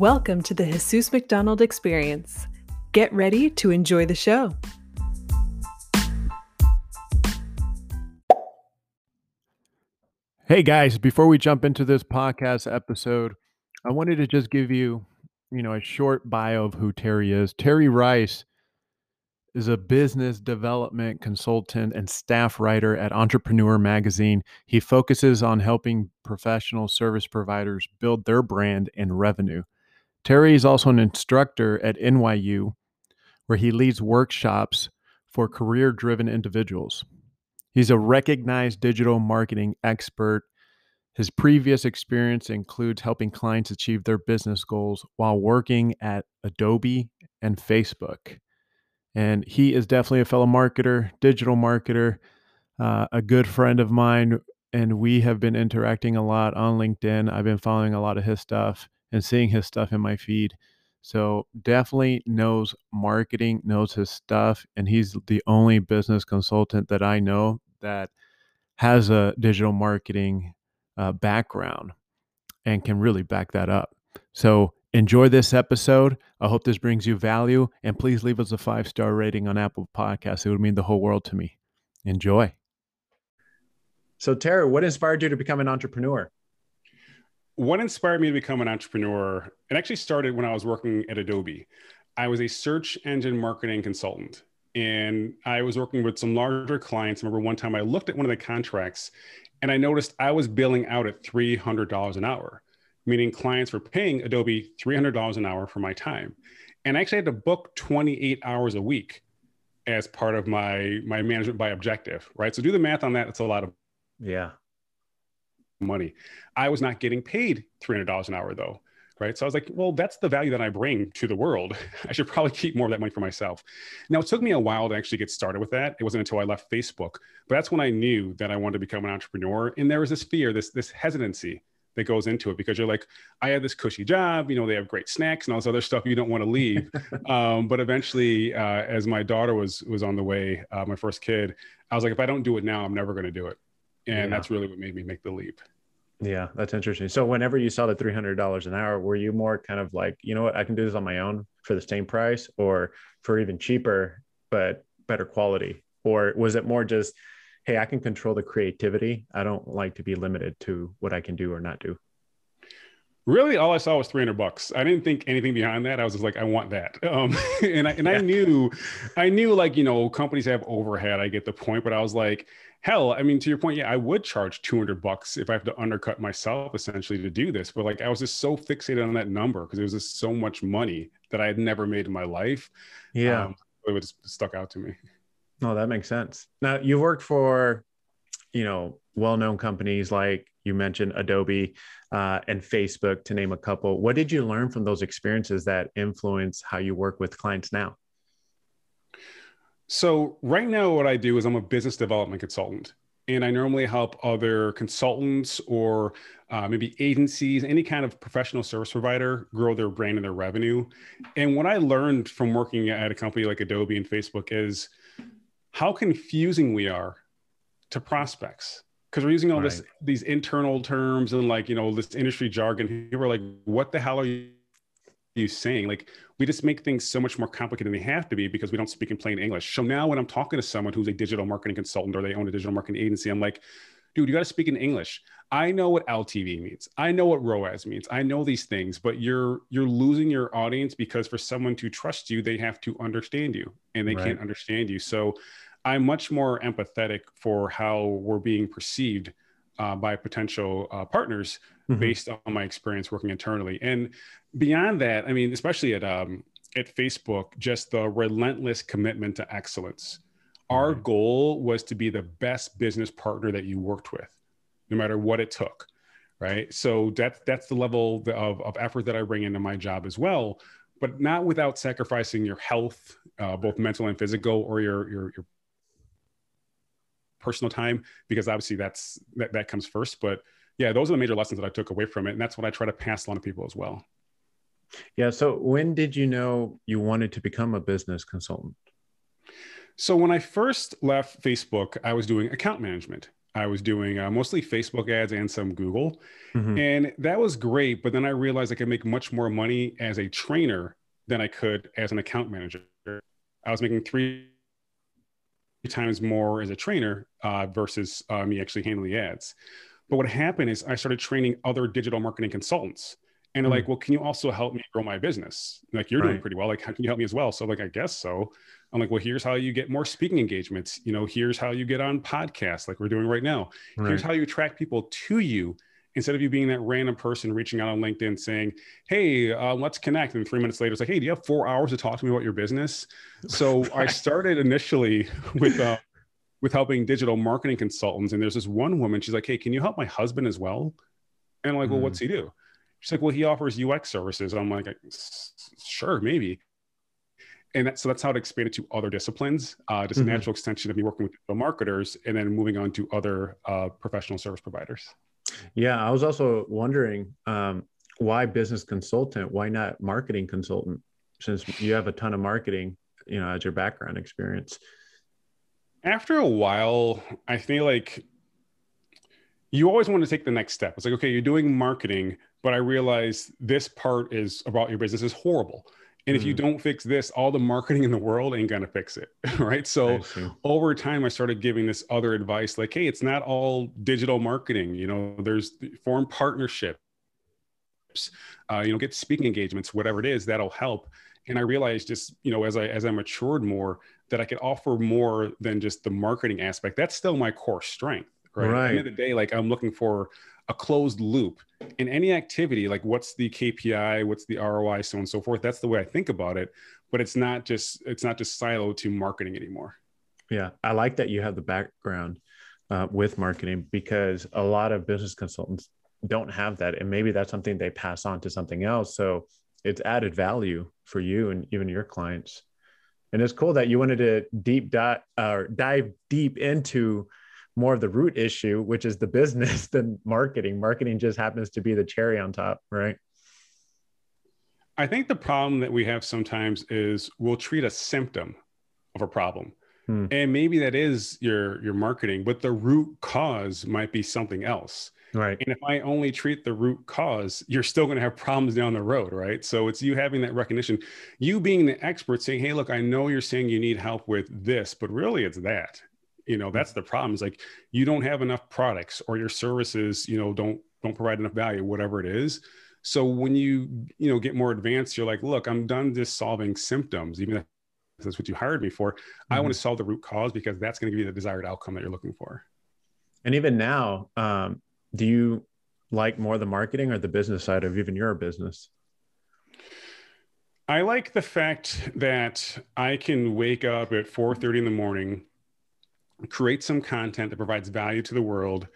Welcome to the Jesus McDonald Experience. Get ready to enjoy the show. Hey guys, before we jump into this podcast episode, I wanted to just give you, you know, a short bio of who Terry is. Terry Rice is a business development consultant and staff writer at Entrepreneur Magazine. He focuses on helping professional service providers build their brand and revenue. Terry is also an instructor at NYU, where he leads workshops for career driven individuals. He's a recognized digital marketing expert. His previous experience includes helping clients achieve their business goals while working at Adobe and Facebook. And he is definitely a fellow marketer, digital marketer, uh, a good friend of mine. And we have been interacting a lot on LinkedIn. I've been following a lot of his stuff and seeing his stuff in my feed. So definitely knows marketing, knows his stuff, and he's the only business consultant that I know that has a digital marketing uh, background and can really back that up. So enjoy this episode. I hope this brings you value, and please leave us a five star rating on Apple Podcasts. It would mean the whole world to me. Enjoy. So, Terry, what inspired you to become an entrepreneur? What inspired me to become an entrepreneur it actually started when i was working at adobe. I was a search engine marketing consultant and i was working with some larger clients. I remember one time i looked at one of the contracts and i noticed i was billing out at $300 an hour meaning clients were paying adobe $300 an hour for my time. And i actually had to book 28 hours a week as part of my my management by objective right? So do the math on that it's a lot of yeah money. I was not getting paid $300 an hour though. Right. So I was like, well, that's the value that I bring to the world. I should probably keep more of that money for myself. Now, it took me a while to actually get started with that. It wasn't until I left Facebook, but that's when I knew that I wanted to become an entrepreneur. And there was this fear, this, this hesitancy that goes into it because you're like, I have this cushy job, you know, they have great snacks and all this other stuff you don't want to leave. um, but eventually, uh, as my daughter was was on the way, uh, my first kid, I was like, if I don't do it now, I'm never going to do it and yeah. that's really what made me make the leap. Yeah that's interesting. So whenever you saw the $300 an hour were you more kind of like you know what? I can do this on my own for the same price or for even cheaper but better quality? Or was it more just hey i can control the creativity. I don't like to be limited to what i can do or not do. Really all i saw was 300 bucks. I didn't think anything behind that. I was just like i want that. Um, and, I, and yeah. I knew i knew like you know companies have overhead i get the point but i was like hell i mean to your point yeah i would charge 200 bucks if i have to undercut myself essentially to do this but like i was just so fixated on that number because it was just so much money that i had never made in my life yeah. um, it was stuck out to me. No that makes sense. Now you've worked for you know well-known companies like you mentioned adobe uh, and facebook to name a couple. What did you learn from those experiences that influence how you work with clients now so, right now, what I do is I'm a business development consultant, and I normally help other consultants or uh, maybe agencies, any kind of professional service provider grow their brand and their revenue. And what I learned from working at a company like Adobe and Facebook is how confusing we are to prospects because we're using all right. this these internal terms and like you know this industry jargon. People are like, "What the hell are you?" You saying? Like, we just make things so much more complicated than they have to be because we don't speak in plain English. So now when I'm talking to someone who's a digital marketing consultant or they own a digital marketing agency, I'm like, dude, you got to speak in English. I know what LTV means. I know what ROAS means. I know these things, but you're you're losing your audience because for someone to trust you, they have to understand you, and they right. can't understand you. So I'm much more empathetic for how we're being perceived uh, by potential uh, partners mm-hmm. based on my experience working internally. And beyond that, I mean, especially at um, at Facebook, just the relentless commitment to excellence. Our goal was to be the best business partner that you worked with, no matter what it took. Right. So that's that's the level of, of effort that I bring into my job as well, but not without sacrificing your health, uh, both mental and physical, or your your, your personal time, because obviously that's that, that comes first. But yeah, those are the major lessons that I took away from it. And that's what I try to pass on to people as well. Yeah. So when did you know you wanted to become a business consultant? So when I first left Facebook, I was doing account management. I was doing uh, mostly Facebook ads and some Google. Mhm. And that was great. But then I realized I could make much more money as a trainer than I could as an account manager. I was making three times more as a trainer uh, versus uh, me actually handling the ads. But what happened is I started training other digital marketing consultants. And they're Hmm. like, well, can you also help me grow my business? Like, you're doing pretty well. Like, how can you help me as well? So, like, I guess so. I'm like, well, here's how you get more speaking engagements. You know, here's how you get on podcasts, like we're doing right now. Here's how you attract people to you instead of you being that random person reaching out on LinkedIn saying, Hey, uh, let's connect. And three minutes later, it's like, Hey, do you have four hours to talk to me about your business? So I started initially with, uh, with helping digital marketing consultants. And there's this one woman, she's like, Hey, can you help my husband as well? And I'm like, Well, Mm. what's he do? She's like, Well, he offers UX services. And I'm like, Sure, maybe. And that, so that's how it expanded to other disciplines, uh, just Mhm. a natural extension of me working with marketers and then moving on to other uh, professional service providers. Yeah, I was also wondering um, why business consultant? Why not marketing consultant? Since you have a ton of marketing, you know, as your background experience. after a while, I feel like you always want to take the next step. It's like, okay, you're doing marketing, but I realize this part is about your business is horrible. And if you Mhm. don't fix this, all the marketing in the world ain't gonna fix it. Right. So over time, I started giving this other advice like, hey, it's not all digital marketing. You know, there's form partnerships, uh, you know, get speaking engagements, whatever it is, that'll help. And I realized just, you know, as I as I matured more, that I could offer more than just the marketing aspect. That's still my core strength. Right. At the Right. end of the day, like I'm looking for a closed loop in any activity, like what's the KPI, what's the ROI, so on and so forth. That's the way I think about it. But it's not just it's not just siloed to marketing anymore. Yeah, I like that you have the background uh, with marketing because a lot of business consultants don't have that, and maybe that's something they pass on to something else. So it's added value for you and even your clients. And it's cool that you wanted to deep dive or dive deep into more of the root issue, which is the business than marketing. Marketing just happens to be the cherry on top, right? I think the problem that we have sometimes is we'll treat a symptom of a problem. Hmm. And maybe that is your your marketing, but the root cause might be something else. Right. And if I only treat the root cause, you're still going to have problems down the road, right? So it's you having that recognition, you being the expert saying, "Hey, look, I know you're saying you need help with this, but really it's that." You know, that's the problem. Is like you don't have enough products or your services, you know, don't don't provide enough value, whatever it is. So when you, you know, get more advanced, you're like, "Look, I'm done just solving symptoms, even if that's what you hired me for. I Mhm. want to solve the root cause because that's going to give you the desired outcome that you're looking for." And even now, um, do you like more the marketing or the business side of even your business? I like the fact that I can wake up at 4:30 in the morning, create some content that provides value to the world,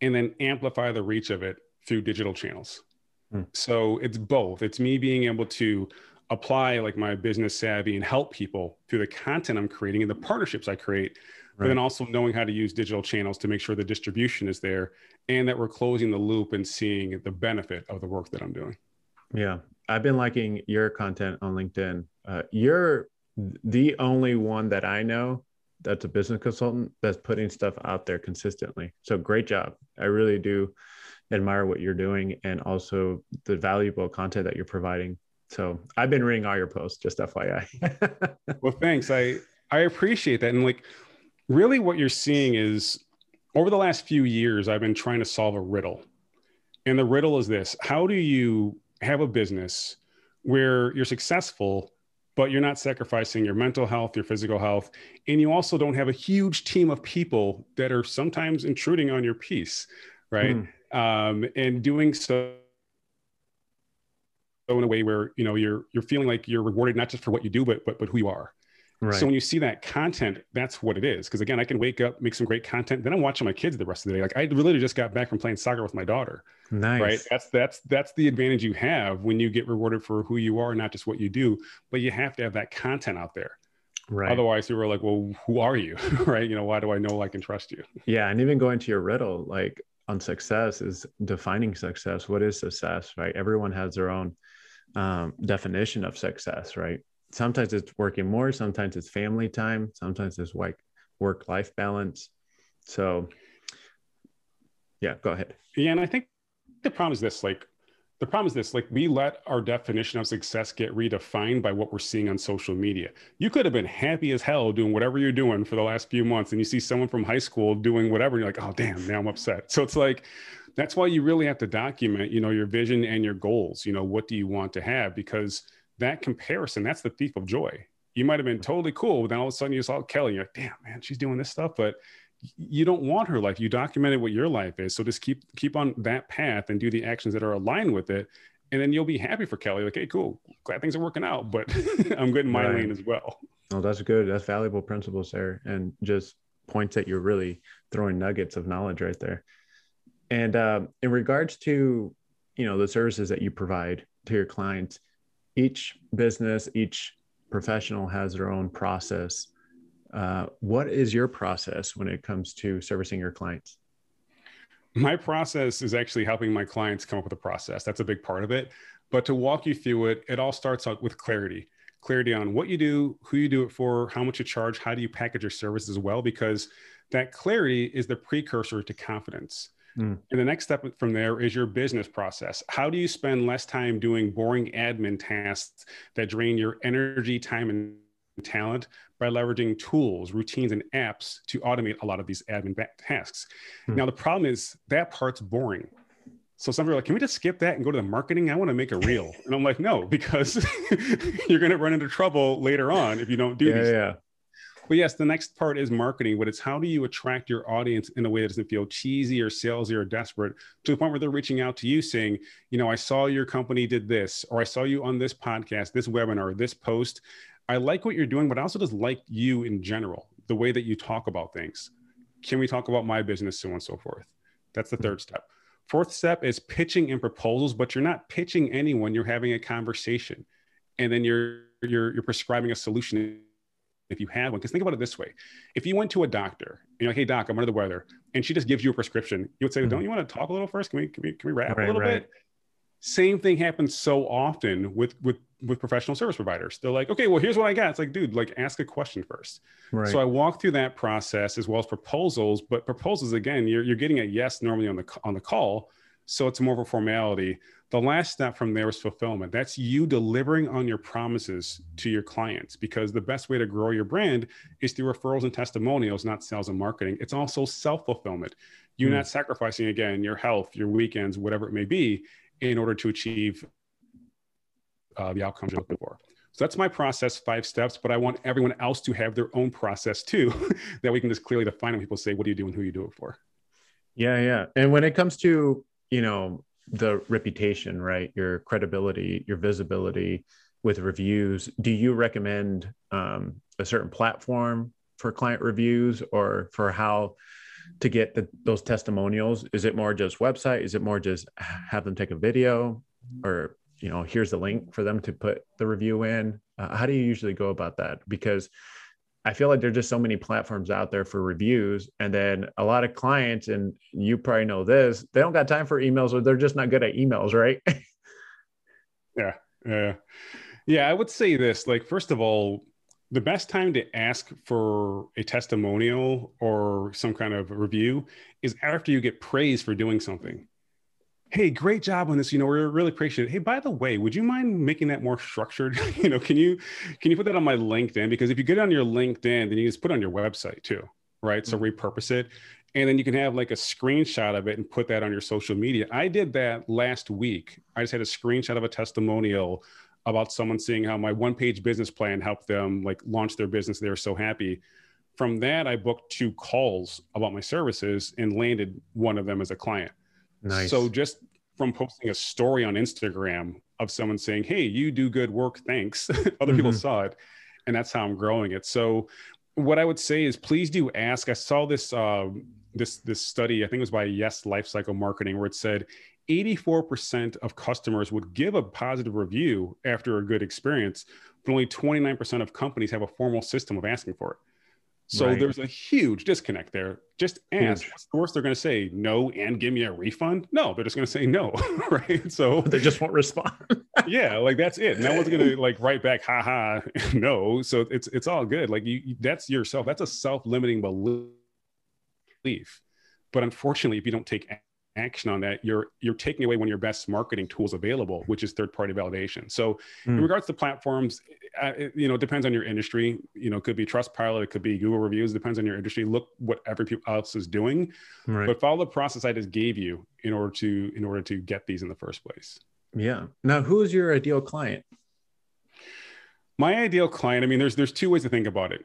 and then amplify the reach of it through digital channels. Hmm. So it's both. It's me being able to apply like my business savvy and help people through the content I'm creating and the partnerships I create, but then also knowing how to use digital channels to make sure the distribution is there and that we're closing the loop and seeing the benefit of the work that I'm doing. Yeah, I've been liking your content on LinkedIn. Uh, you're the only one that I know that's a business consultant that's putting stuff out there consistently. So great job. I really do admire what you're doing and also the valuable content that you're providing. So I've been reading all your posts, just FYI. Well, thanks. I I appreciate that. And like really what you're seeing is over the last few years I've been trying to solve a riddle. And the riddle is this, how do you have a business where you're successful but you're not sacrificing your mental health, your physical health, and you also don't have a huge team of people that are sometimes intruding on your peace, right? Hmm. Um, and doing so in a way where you know you're you're feeling like you're rewarded not just for what you do, but but but who you are. Right. So when you see that content, that's what it is. Because again, I can wake up, make some great content, then I'm watching my kids the rest of the day. Like I literally just got back from playing soccer with my daughter. nice. Right. That's that's that's the advantage you have when you get rewarded for who you are, not just what you do. But you have to have that content out there. Right. Otherwise, people are like, "Well, who are you?" right? You know, why do I know I can trust you? Yeah, and even going to your riddle, like on success is defining success. What is success, right? Everyone has their own um, definition of success, right? Sometimes it's working more, sometimes it's family time, sometimes it's like work life balance. So yeah, go ahead. Yeah, and I think the problem is this: like, the problem is this: like, we let our definition of success get redefined by what we're seeing on social media. You could have been happy as hell doing whatever you're doing for the last few months, and you see someone from high school doing whatever, and you're like, oh damn, now I'm upset. So it's like. That's why you really have to document, you know, your vision and your goals. You know, what do you want to have? Because that comparison, that's the thief of joy. You might have been totally cool, but then all of a sudden you saw Kelly, you're like, damn, man, she's doing this stuff. But you don't want her life. You documented what your life is. So just keep keep on that path and do the actions that are aligned with it. And then you'll be happy for Kelly. Like, hey, cool. Glad things are working out, but I'm getting my right. lane as well. Oh, that's good. That's valuable principles there. And just points that you're really throwing nuggets of knowledge right there. And uh, in regards to, you know, the services that you provide to your clients, each business, each professional has their own process uh, what is your process when it comes to servicing your clients? My process is actually helping my clients come up with a process. That's a big part of it. But to walk you through it, it all starts out with clarity clarity on what you do, who you do it for, how much you charge, how do you package your service as well, because that clarity is the precursor to confidence. Mm. And the next step from there is your business process. How do you spend less time doing boring admin tasks that drain your energy, time, and talent by leveraging tools, routines, and apps to automate a lot of these admin tasks. Hmm. Now, the problem is that part's boring. So some people are like, can we just skip that and go to the marketing? I want to make a reel. And I'm like, no, because you're going to run into trouble later on if you don't do yeah, these. Yeah. But yes, the next part is marketing, but it's how do you attract your audience in a way that doesn't feel cheesy or salesy or desperate to the point where they're reaching out to you saying, you know, I saw your company did this, or I saw you on this podcast, this webinar, this post. I like what you're doing, but I also just like you in general, the way that you talk about things. Can we talk about my business, so on and so forth? That's the hmm. third step. Fourth step is pitching in proposals, but you're not pitching anyone. You're having a conversation, and then you're you're you're prescribing a solution if you have one. Because think about it this way: if you went to a doctor and you're like, "Hey doc, I'm under the weather," and she just gives you a prescription, you would say, mm-hmm. "Don't you want to talk a little first? Can we can we can we wrap right, a little right. bit?" Same thing happens so often with with with professional service providers. They're like, okay, well, here's what I got. It's like, dude, like ask a question first. Right. So I walk through that process as well as proposals, but proposals again, you're, you're getting a yes normally on the on the call. So it's more of a formality. The last step from there is fulfillment. That's you delivering on your promises to your clients because the best way to grow your brand is through referrals and testimonials, not sales and marketing. It's also self fulfillment. You're mm. not sacrificing again your health, your weekends, whatever it may be, in order to achieve uh, the outcomes you're looking for. So that's my process, five steps, but I want everyone else to have their own process too, that we can just clearly define when people say, what do you do and who you do it for? Yeah, yeah. And when it comes to, you know, the reputation, right? Your credibility, your visibility with reviews, do you recommend um, a certain platform for client reviews or for how to get the, those testimonials? Is it more just website? Is it more just have them take a video or you know here's the link for them to put the review in uh, how do you usually go about that because i feel like there's just so many platforms out there for reviews and then a lot of clients and you probably know this they don't got time for emails or they're just not good at emails right? Yeah yeah. Yeah i would say this like first of all the best time to ask for a testimonial or some kind of review is after you get praise for doing something hey great job on this you know we really appreciate it. Hey by the way would you mind making that more structured? You know can you can you put that on my linkedin? Because if you get it on your linkedin then you just put it on your website too right? So mm-hmm. repurpose it. And then you can have like a screenshot of it and put that on your social media. I did that last week. I just had a screenshot of a testimonial about someone seeing how my one page business plan helped them like launch their business. They were so happy. From that i booked two calls about my services and landed one of them as a client Nice. So just from posting a story on Instagram of someone saying, "Hey, you do good work, thanks," other mm-hmm. people saw it, and that's how I'm growing it. So what I would say is, please do ask. I saw this uh, this this study. I think it was by Yes Lifecycle Marketing, where it said 84% of customers would give a positive review after a good experience, but only 29% of companies have a formal system of asking for it. So right. there's a huge disconnect there. Just ask. What's the worst they're going to say? No, and give me a refund? No, they're just going to say no, right? So they just won't respond. yeah, like that's it. No one's going to like write back, "Ha ha, no." So it's it's all good. Like you, that's yourself. That's a self-limiting belief. But unfortunately, if you don't take action on that, you're you're taking away one of your best marketing tools available, which is third party validation. So, Mm. in regards to platforms, uh, it, you know, it depends on your industry. You know, it could be Trustpilot, it could be Google reviews. Depends on your industry. Look what every else is doing, Right. but follow the process I just gave you in order to in order to get these in the first place. yeah. Now, who is your ideal client? My ideal client, I mean, there's there's two ways to think about it.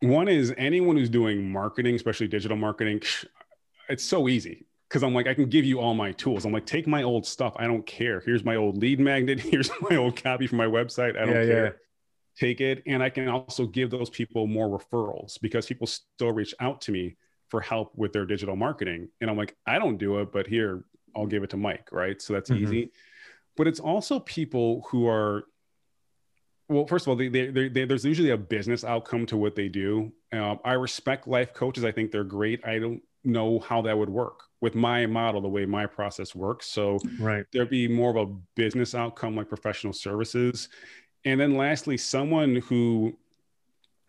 One is anyone who's doing marketing, especially digital marketing. It's so easy because I'm like, I can give you all my tools. I'm like, take my old stuff. I don't care. Here's my old lead magnet. Here's my old copy from my website. I don't Yeah, care. yeah. Take it. And I can also give those people more referrals because people still reach out to me for help with their digital marketing. And I'm like, I don't do it, but here, I'll give it to Mike. Right. So that's Mhm. easy. But it's also people who are well first of all they, they, they, they- there's usually a business outcome to what they do um, i respect life coaches i think they're great i don't know how that would work with my model the way my process works. So Right. there'd be more of a business outcome like professional services. And then lastly someone who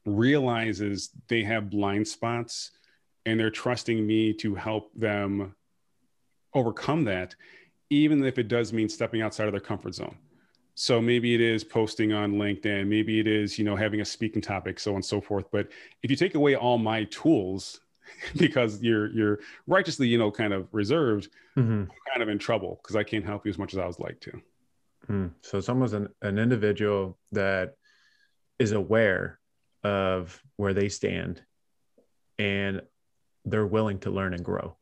realizes they have blind spots and they're trusting me to help them overcome that even if it does mean stepping outside of their comfort zone. So maybe it is posting on linkedin maybe it is you know having a speaking topic so on and so forth. But if you take away all my tools because you're you're righteously you know kind of reserved Mhm. kind of in trouble because I can't help you as much as I would like to. Mm. So it's almost an, an individual that is aware of where they stand and they're willing to learn and grow.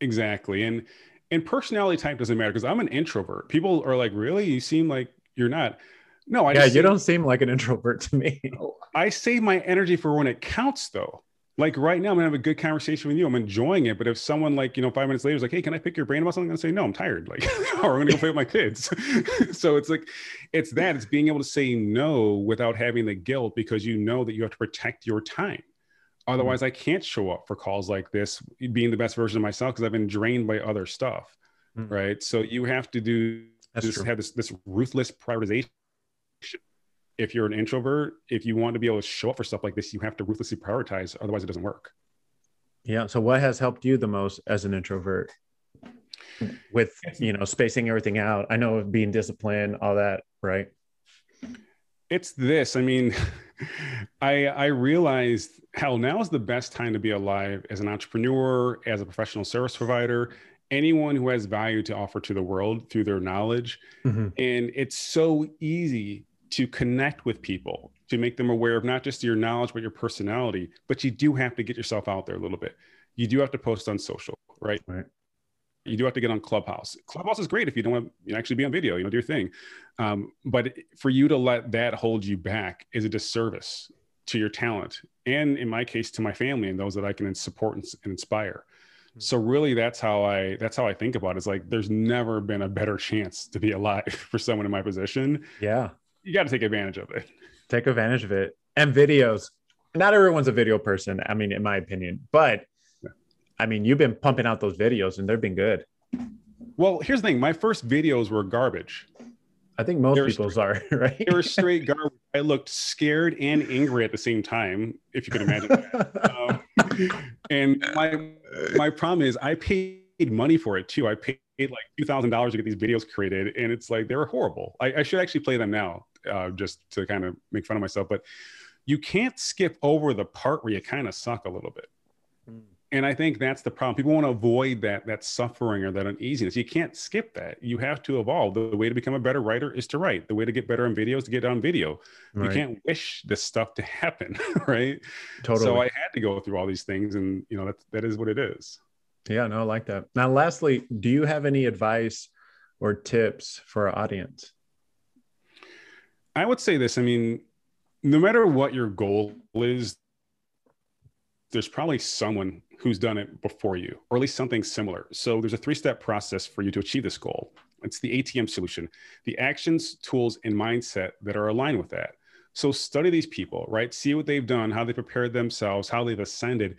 Exactly. And and personality type doesn't matter because I'm an introvert. People are like, really? You seem like you're not. No, I yeah, you don't seem like an introvert to me. I save my energy for when it counts though. Like right now, I'm gonna have a good conversation with you. I'm enjoying it. But if someone like, you know, five minutes later is like, hey, can I pick your brain about something? I'm gonna say, no, I'm tired. Like, or I'm gonna go play with my kids. so it's like, it's that, it's being able to say no without having the guilt because you know that you have to protect your time. Otherwise, I can't show up for calls like this, being the best version of myself because I've been drained by other stuff. Mm. Right. So you have to do That's just true. have this this ruthless prioritization. If you're an introvert, if you want to be able to show up for stuff like this, you have to ruthlessly prioritize. Otherwise, it doesn't work. Yeah. So what has helped you the most as an introvert with, you know, spacing everything out? I know being disciplined, all that, right? It's this. I mean, I I realized hell now is the best time to be alive as an entrepreneur, as a professional service provider, anyone who has value to offer to the world through their knowledge. Mhm. And it's so easy to connect with people, to make them aware of not just your knowledge, but your personality. But you do have to get yourself out there a little bit. You do have to post on social, right? Right. You do have to get on Clubhouse. Clubhouse is great if you don't want to actually be on video, you know, do your thing. Um, but for you to let that hold you back is a disservice to your talent. And in my case, to my family and those that I can support and, and inspire. So really that's how I that's how I think about it. It's like there's never been a better chance to be alive for someone in my position. Yeah. You got to take advantage of it. Take advantage of it. And videos. Not everyone's a video person. I mean, in my opinion, but I mean, you've been pumping out those videos and they've been good. Well, here's the thing. My first videos were garbage. I think most They're people's are, right? They were straight garbage. I looked scared and angry at the same time, if you can imagine. um, and my my problem is I paid money for it too. I paid like two thousand dollars to get these videos created, and it's like they were horrible. I, I should actually play them now, uh, just to kind of make fun of myself. But you can't skip over the part where you kind of suck a little bit. Mm. And I think that's the problem. People want to avoid that that suffering or that uneasiness. You can't skip that. You have to evolve. The way to become a better writer is to write. The way to get better on video is to get on video. Right. You can't wish this stuff to happen, right? totally. So I had to go through all these things, and you know that that is what it is. Yeah, no, I like that. Now, lastly, do you have any advice or tips for our audience? I would say this. I mean, no matter what your goal is, there's probably someone who's done it before you, or at least something similar. So there's a three step process for you to achieve this goal. It's the ATM solution, the actions, tools, and mindset that are aligned with that. So study these people, right? See what they've done, how they prepared themselves, how they've ascended.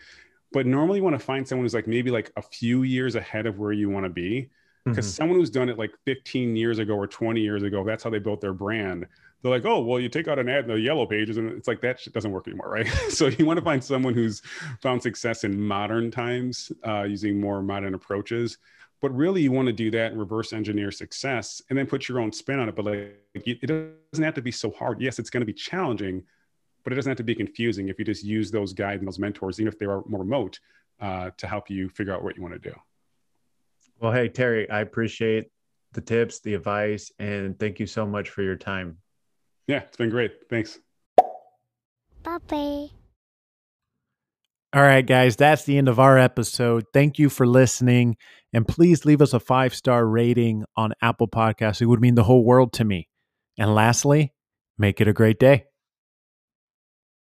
But normally you want to find someone who's like maybe like a few years ahead of where you want to be. Because Mhm. someone who's done it like 15 years ago or 20 years ago, that's how they built their brand they're like, oh, well, you take out an ad in the yellow pages, and it's like that shit doesn't work anymore, right? so you want to find someone who's found success in modern times uh, using more modern approaches. But really, you want to do that and reverse engineer success, and then put your own spin on it. But like, it doesn't have to be so hard. Yes, it's going to be challenging, but it doesn't have to be confusing if you just use those guides and those mentors, even if they are more remote, uh, to help you figure out what you want to do. Well, hey Terry, I appreciate the tips, the advice, and thank you so much for your time. Yeah, it's been great. Thanks. Bye. All right, guys, that's the end of our episode. Thank you for listening. And please leave us a five star rating on Apple Podcasts. It would mean the whole world to me. And lastly, make it a great day.